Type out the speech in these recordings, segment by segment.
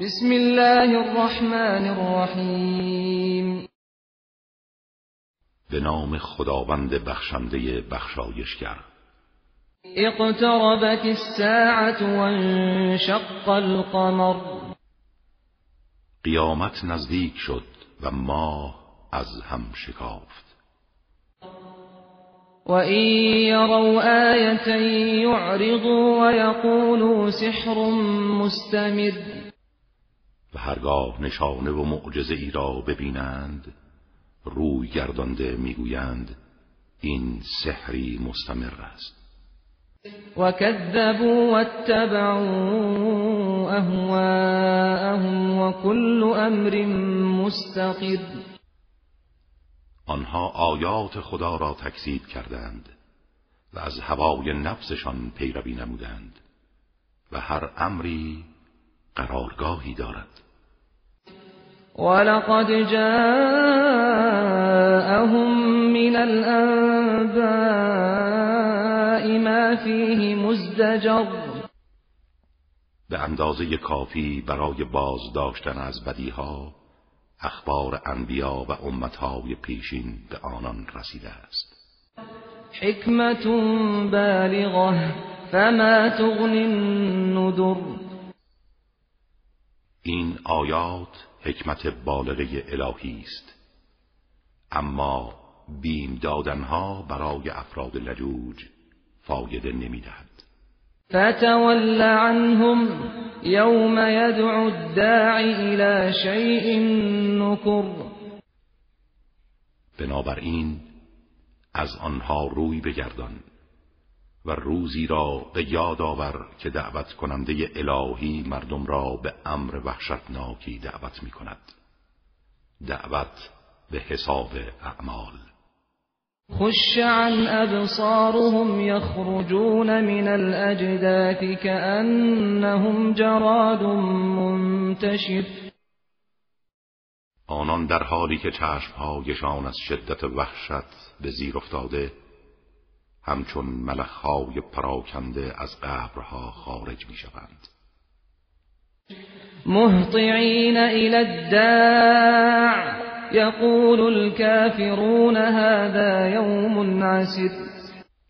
بسم الله الرحمن الرحیم به نام خداوند بخشنده بخشایشگر. اقتربت الساعة وانشق القمر. قیامت نزدیک شد و ماه از هم شکافت. وإن يروا آية يعرضوا ويقولوا سحر مستمر. و هرگاه نشانه و معجزه ای را ببینند روی گردانده می‌گویند این سحری مستمر است. وكذبوا واتبعوا أهواءهم وكل أمر مستقر. آنها آیات خدا را تکذیب کردند و از هوای نفسشان پیروی نمودند و هر امری قرارگاهی دارد. ولقد جاءهم من الأنباء ما فيه مزدجر. به اندازه کافی برای بازداشتن از بدیها اخبار انبیا و امتهای پیشین به آنان رسیده است. حکمت بالغه فما تغنی النذر. این آیات حکمت بالغه الهی است. اما بیم دادنها برای افراد لجوج فایده نمی‌دهد. فتول عنهم يوم يدعو الداعي إلى شيء نكر بنابراین از آنها روی بگردان. و روزی را به یاد آور که دعوت کننده الهی مردم را به امر وحشتناکی دعوت می کند دعوت به حساب اعمال. خش عن أبصارهم يخرجون من الأجداث كأنهم جراد منتشر. آنان در حالی که چشمهایشان از شدت وحشت به زیر افتاده همچون ملخهای پراکنده از قبرها خارج می شوند. مهطعين إلى الداع يقول الكافرون هذا يوم عسر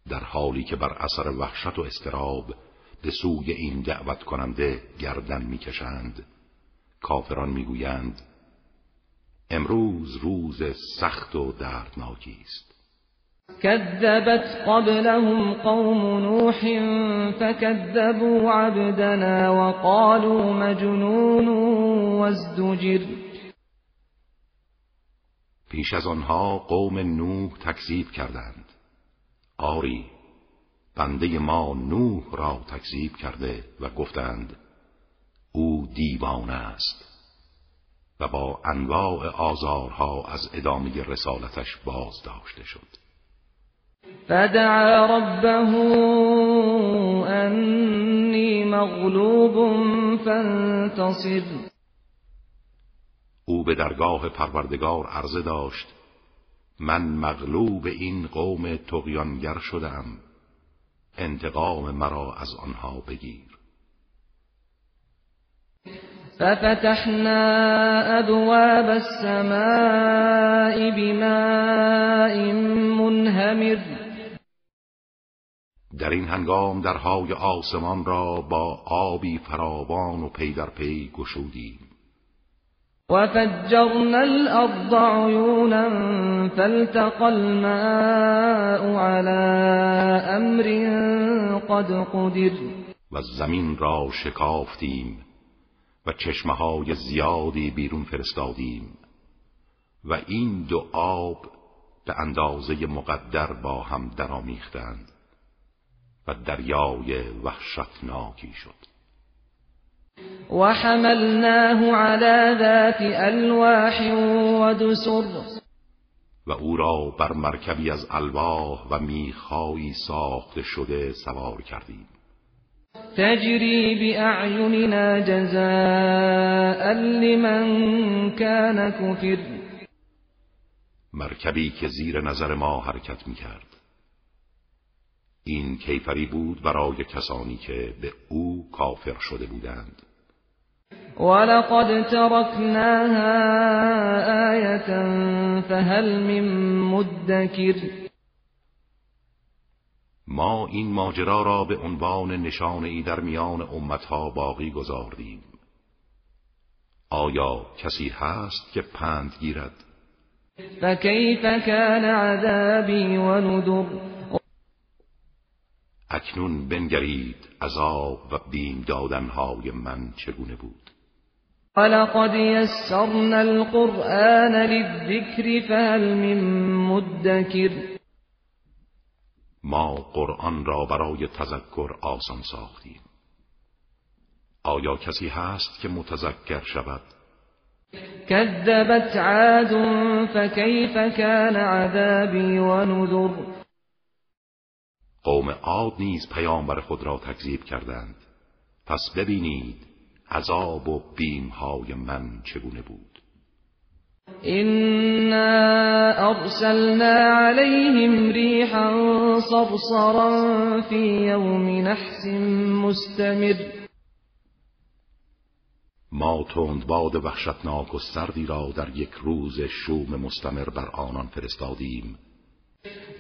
در حالی که بر اثر وحشت و استراب به سوی این دعوت کننده گردن می‌کشند کافران می‌گویند امروز روز سخت و دردناکی است كذبت قبلهم قوم نوح فكذبوا عبدنا وقالوا مجنون وازدجر. پیش از آنها قوم نوح تکذیب کردند. آری بنده ما نوح را تکذیب کرده و گفتند او دیوانه است. و با انواع آزارها از ادامه رسالتش باز داشته شد. فدعا ربه انی مغلوب فانتصر. او به درگاه پروردگار عرضه داشت من مغلوب این قوم تقیانگر شدم انتقام مرا از آنها بگیر. ففتحنا ابواب السماء بماء منهمر. در این هنگام درهای آسمان را با آبی فراوان و پی در پی گشودیم. وفجرنا الأرض عيونا فالتقى الماء على أمر قد قدر. و زمین را شکافتیم. و چشمه های زیادی بیرون فرستادیم و این دو آب به اندازه مقدر با هم درآمیختند و دریای وحشتناکی شد. وحملناه على ذات الواح ودسر و او را بر مرکبی از الواح و میخهایی ساخته شده سوار کردیم. تجري بأعيننا جزاء لمن كان كفر. مرکبی که زیر نظر ما حرکت می کرد. این کیفری بود برای کسانی که به او کافر شده بودند. ولقد تركناها آية فهل من مدكر ما این ماجرا را به عنوان نشانه ای در میان امتها باقی گذاردیم. آیا کسی هست که پند گیرد؟ فكيف كان عذابی و ندر اکنون بنگرید عذاب و بیم دادنهای من چگونه بود؟ ولقد يسرنا القرآن للذكر فهل من مدكر ما قرآن را برای تذکر آسان ساختیم. آیا کسی هست که متذکر شود؟ كذبت عاد فكيف كان عذابي ونذر قوم عاد نیز پیامبر خود را تکذیب کردند. پس ببینید عذاب و بیمهای من چگونه بود. أرسلنا عليهم ريحا صرصرا في يوم نحس مستمر. ما تند باد وحشتناک و سردی را در یک روز شوم مستمر بر آنان فرستادیم.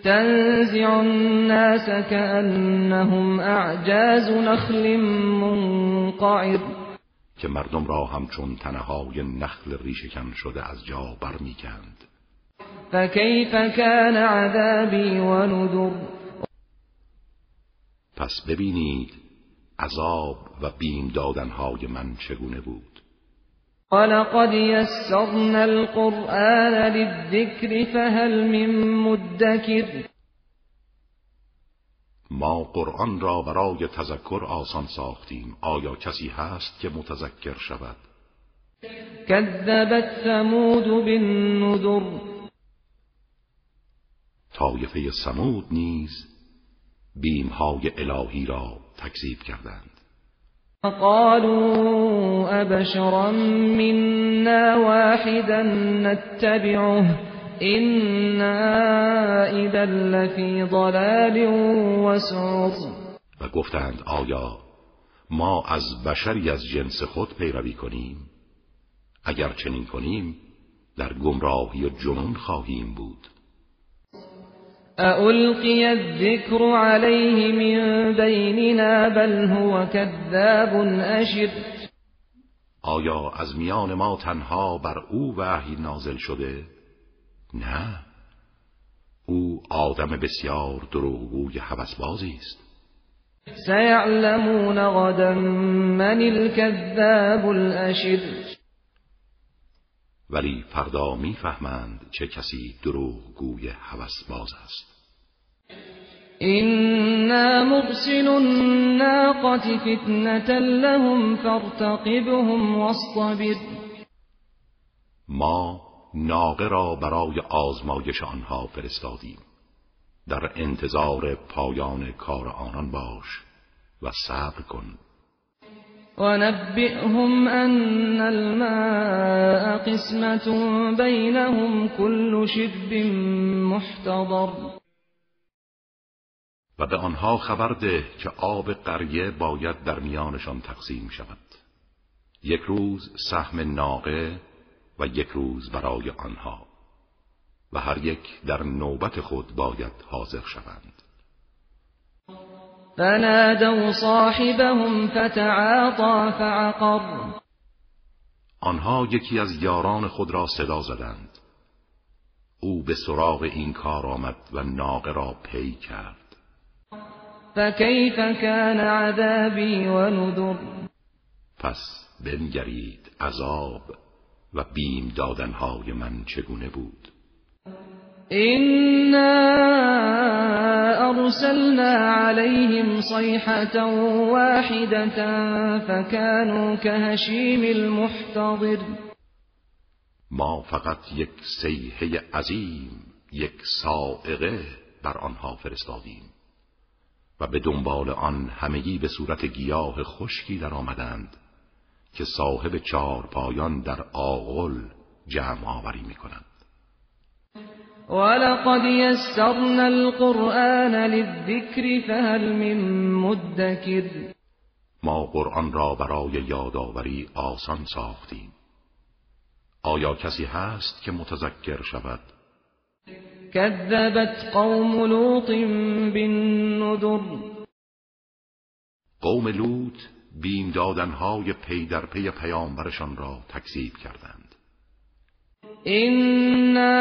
تنزع الناس كأنهم أعجاز نخل منقعر. که مردم را همچون تنه های نخل ریشکن شده از جا برمیکند. فكيف كان عذابي ونذر؟ پس ببینید عذاب و بیم دادنهای من چگونه بود. ولقد يسرنا القرآن للذكر فهل من مدكر. ما قرآن را برای تذکر آسان ساختیم. آیا کسی هست که متذکر شود؟ كذبت ثمود بالنذر. طایفه سمود نیز بیمهای الهی را تکذیب کردند. قالوا أبشرا منا واحدا نتبعه إنا إذا لفي ضلال وسعر. و گفتند آیا ما از بشری از جنس خود پیروی کنیم؟ اگر چنین کنیم در گمراهی و جنون خواهیم بود. أألقي الذكر عليه من بيننا بل هو كذاب أشر. آیا از میان ما تنها بر او وحی نازل شده؟ نه. او آدم بسیار دروغگوی هوسبازی است. سيعلمون غدا من الكذاب الأشر. ولی فردا می‌فهمند چه کسی دروغگوی هوسباز است. إنا مرسل الناقة فتنة لهم فارتقبهم واصطبر. ما ناقه را برای آزمایش آنها فرستادیم. در انتظار پایان کار آنان باش و صبر کن. ونبئهم أن الماء قسمة بينهم كل شرب محتضر. و به آنها خبر ده که آب قریه باید در میانشان تقسیم شود. یک روز سهم ناقه و یک روز برای آنها و هر یک در نوبت خود باید حاضر شوند. فنادوا صاحبهم فتعاطى فعقر. آنها یکی از یاران خود را صدا زدند. او به سراغ این کار آمد و ناقه را پی کرد. فكيف كان عذابي ونذر پس بنگرید عذاب و بیم دادنهای من چگونه بود؟ إنا أرسلنا عليهم صيحة واحدة فكانوا كهشيم المحتضر. ما فقط یک سیحه عظیم یک سائقه بر آنها فرستادیم و به دنبال آن همگی به صورت گیاه خشکی در آمدند که صاحب چهار پایان در آغل جمع آوری می کنند ولقد يسرنا القرآن للذكر فهل من مدكر ما قرآن را برای یادآوری آسان ساختیم. آیا کسی هست که متذکر شود؟ كذبت قوم لوط بالنذر. قوم لوط بیم دادنهای پی در پی پیامبرشان را تکذیب کردند. إنا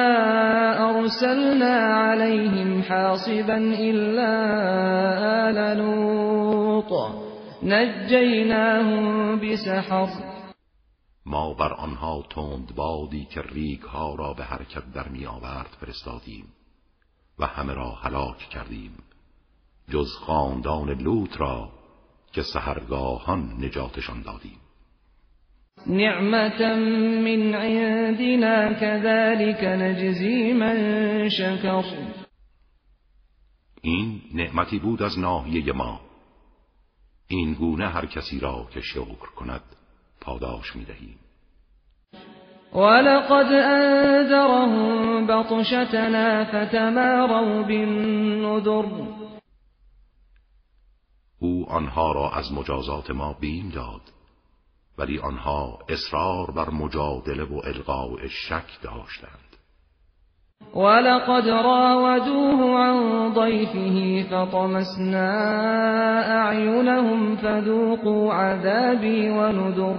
أرسلنا عليهم حاصبا إلا آل لوط نجیناهم بسحر ما بر آنها تند بادی که ریگ ها را به حرکت در می آورد فرستادیم و همه را هلاک کردیم جز خاندان لوط را که سهرگاهان نجاتشان دادیم. نعمتا من عندنا كذلك نجزی من شکر این نعمتی بود از ناحیه ما. این گونه هر کسی را که شکر کند پاداش می دهیم ولقد انذرهم بطشتنا فتماروا بالنذر. او آنها را از مجازات ما بیم داد. ولی آنها اصرار بر مجادله و القاء شک داشتند. ولقد راودوه عن ضيفه فطمسنا اعینهم فذوقوا عذابی ونذر.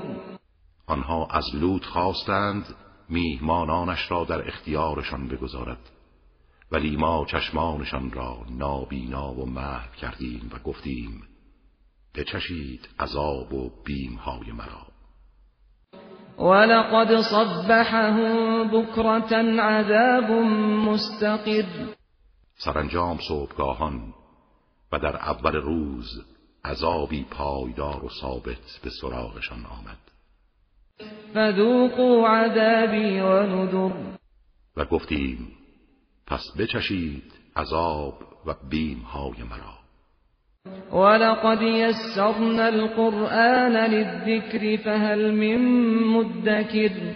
آنها از لوط خواستند میهمانانش را در اختیارشان بگذارد ولی ما چشمانشان را نابینا و محو کردیم و گفتیم بچشید عذاب و بیمهای مرا. ولقد صبحهم بكرة عذاب مستقر. سرانجام صبحگاهان و در اول روز عذابی پایدار و ثابت به سراغشان آمد. فذوقوا عذابی و نذر. و گفتیم پس بچشید عذاب و بیمهای مرا. ولقد يسرنا القرآن للذكر فهل من مدكر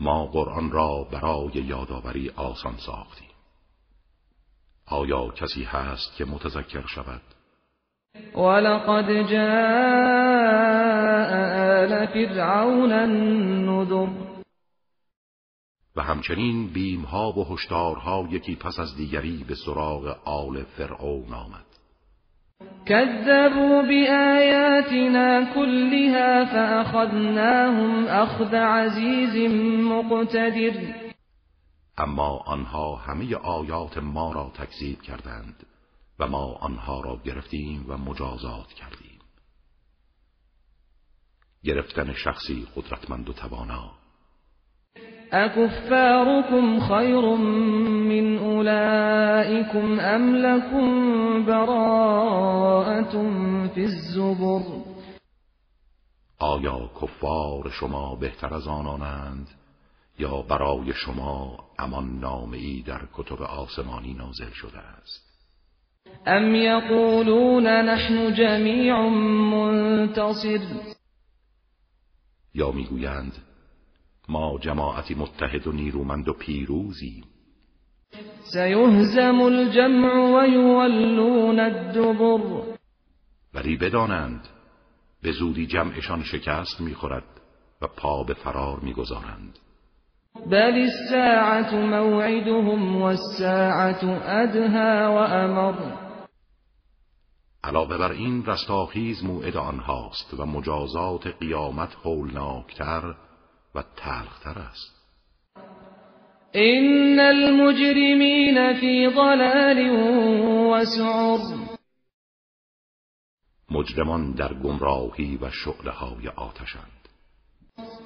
ما قرآن را برای یادآوری آسان ساختیم آیا کسی هست که متذکر شود؟ ولقد جاء آل فرعون النذر و همچنین بیمها و هشدارها یکی پس از دیگری به سراغ آل فرعون آمد. كذبوا بآياتنا كلها فأخذناهم أخذ عزيز مقتدر. اما آنها همه آیات ما را تکذیب کردند و ما آنها را گرفتیم و مجازات کردیم. گرفتن شخصی قدرتمند و توانا. اکفارکم خیر من اولئکم ام لکم براءت فی الزبر آیا کفار شما بهتر از آنانند؟ یا برای شما امان نامه در کتب آسمانی نازل شده است؟ ام یقولون نحن جمیع منتصر یا می‌گویند ما جماعتی متحد و نیرومند و پیروزی سیهزم الجمع و یولون الدبر. ولی بدانند به زودی جمعشان شکست می‌خورد و پا به فرار می‌گذارند. بل الساعت موعدهم والساعت ادها و امر علاوه بر این رستاخیز موعد آنهاست و مجازات قیامت هولناکتر و تلختر است. این المجرمین فی ضلال و سعر مجرمان در گمراهی و شعله های آتشند.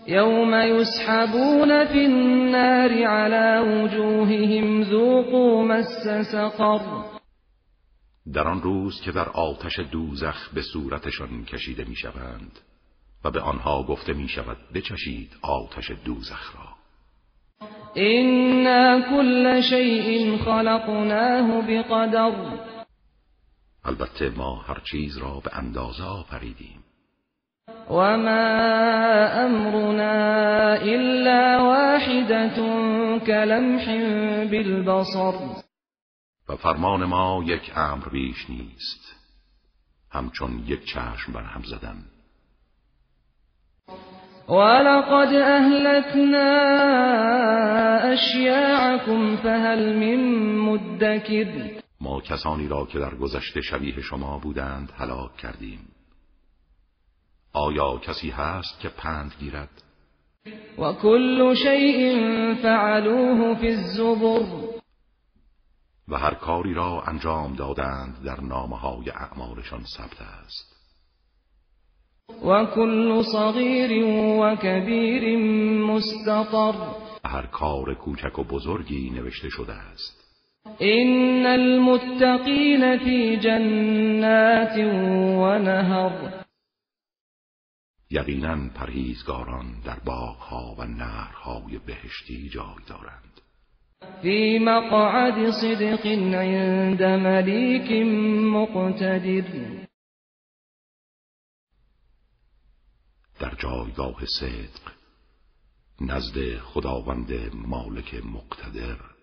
یوم یسحبون فی النار على وجوههم ذوقوا مس سقر. در آن روز که در آتش دوزخ به صورتشان کشیده می‌شوند و به آنها گفته می شود بچشید آتش دوزخ را. اینا کل شیء خلقناه بقدر. البته ما هر چیز را به اندازه آفریدیم. و ما امرنا الا واحدة کلمح بالبصر. و فرمان ما یک امر بیش نیست. همچون یک چشم بر هم زدم ولقد اهلكنا اشیاعكم فهل من مدکر ما کسانی را که در گذشته شبیه شما بودند هلاک کردیم. آیا کسی هست که پند گیرد؟ و کل شیء فعلوه فی الزبر. و هر کاری را انجام دادند در نامه های اعمالشان ثبت است. و کل صغیر و کبیر مستطر. هر کار کوچک و بزرگی نوشته شده است. این المتقین فی جنات و نهر یقینا پرهیزگاران در باغها و نهرهای بهشتی جای دارند. فی مقعد صدق عند ملیک مقتدر. در جایگاه صدق نزد خداوند مالک مقتدر.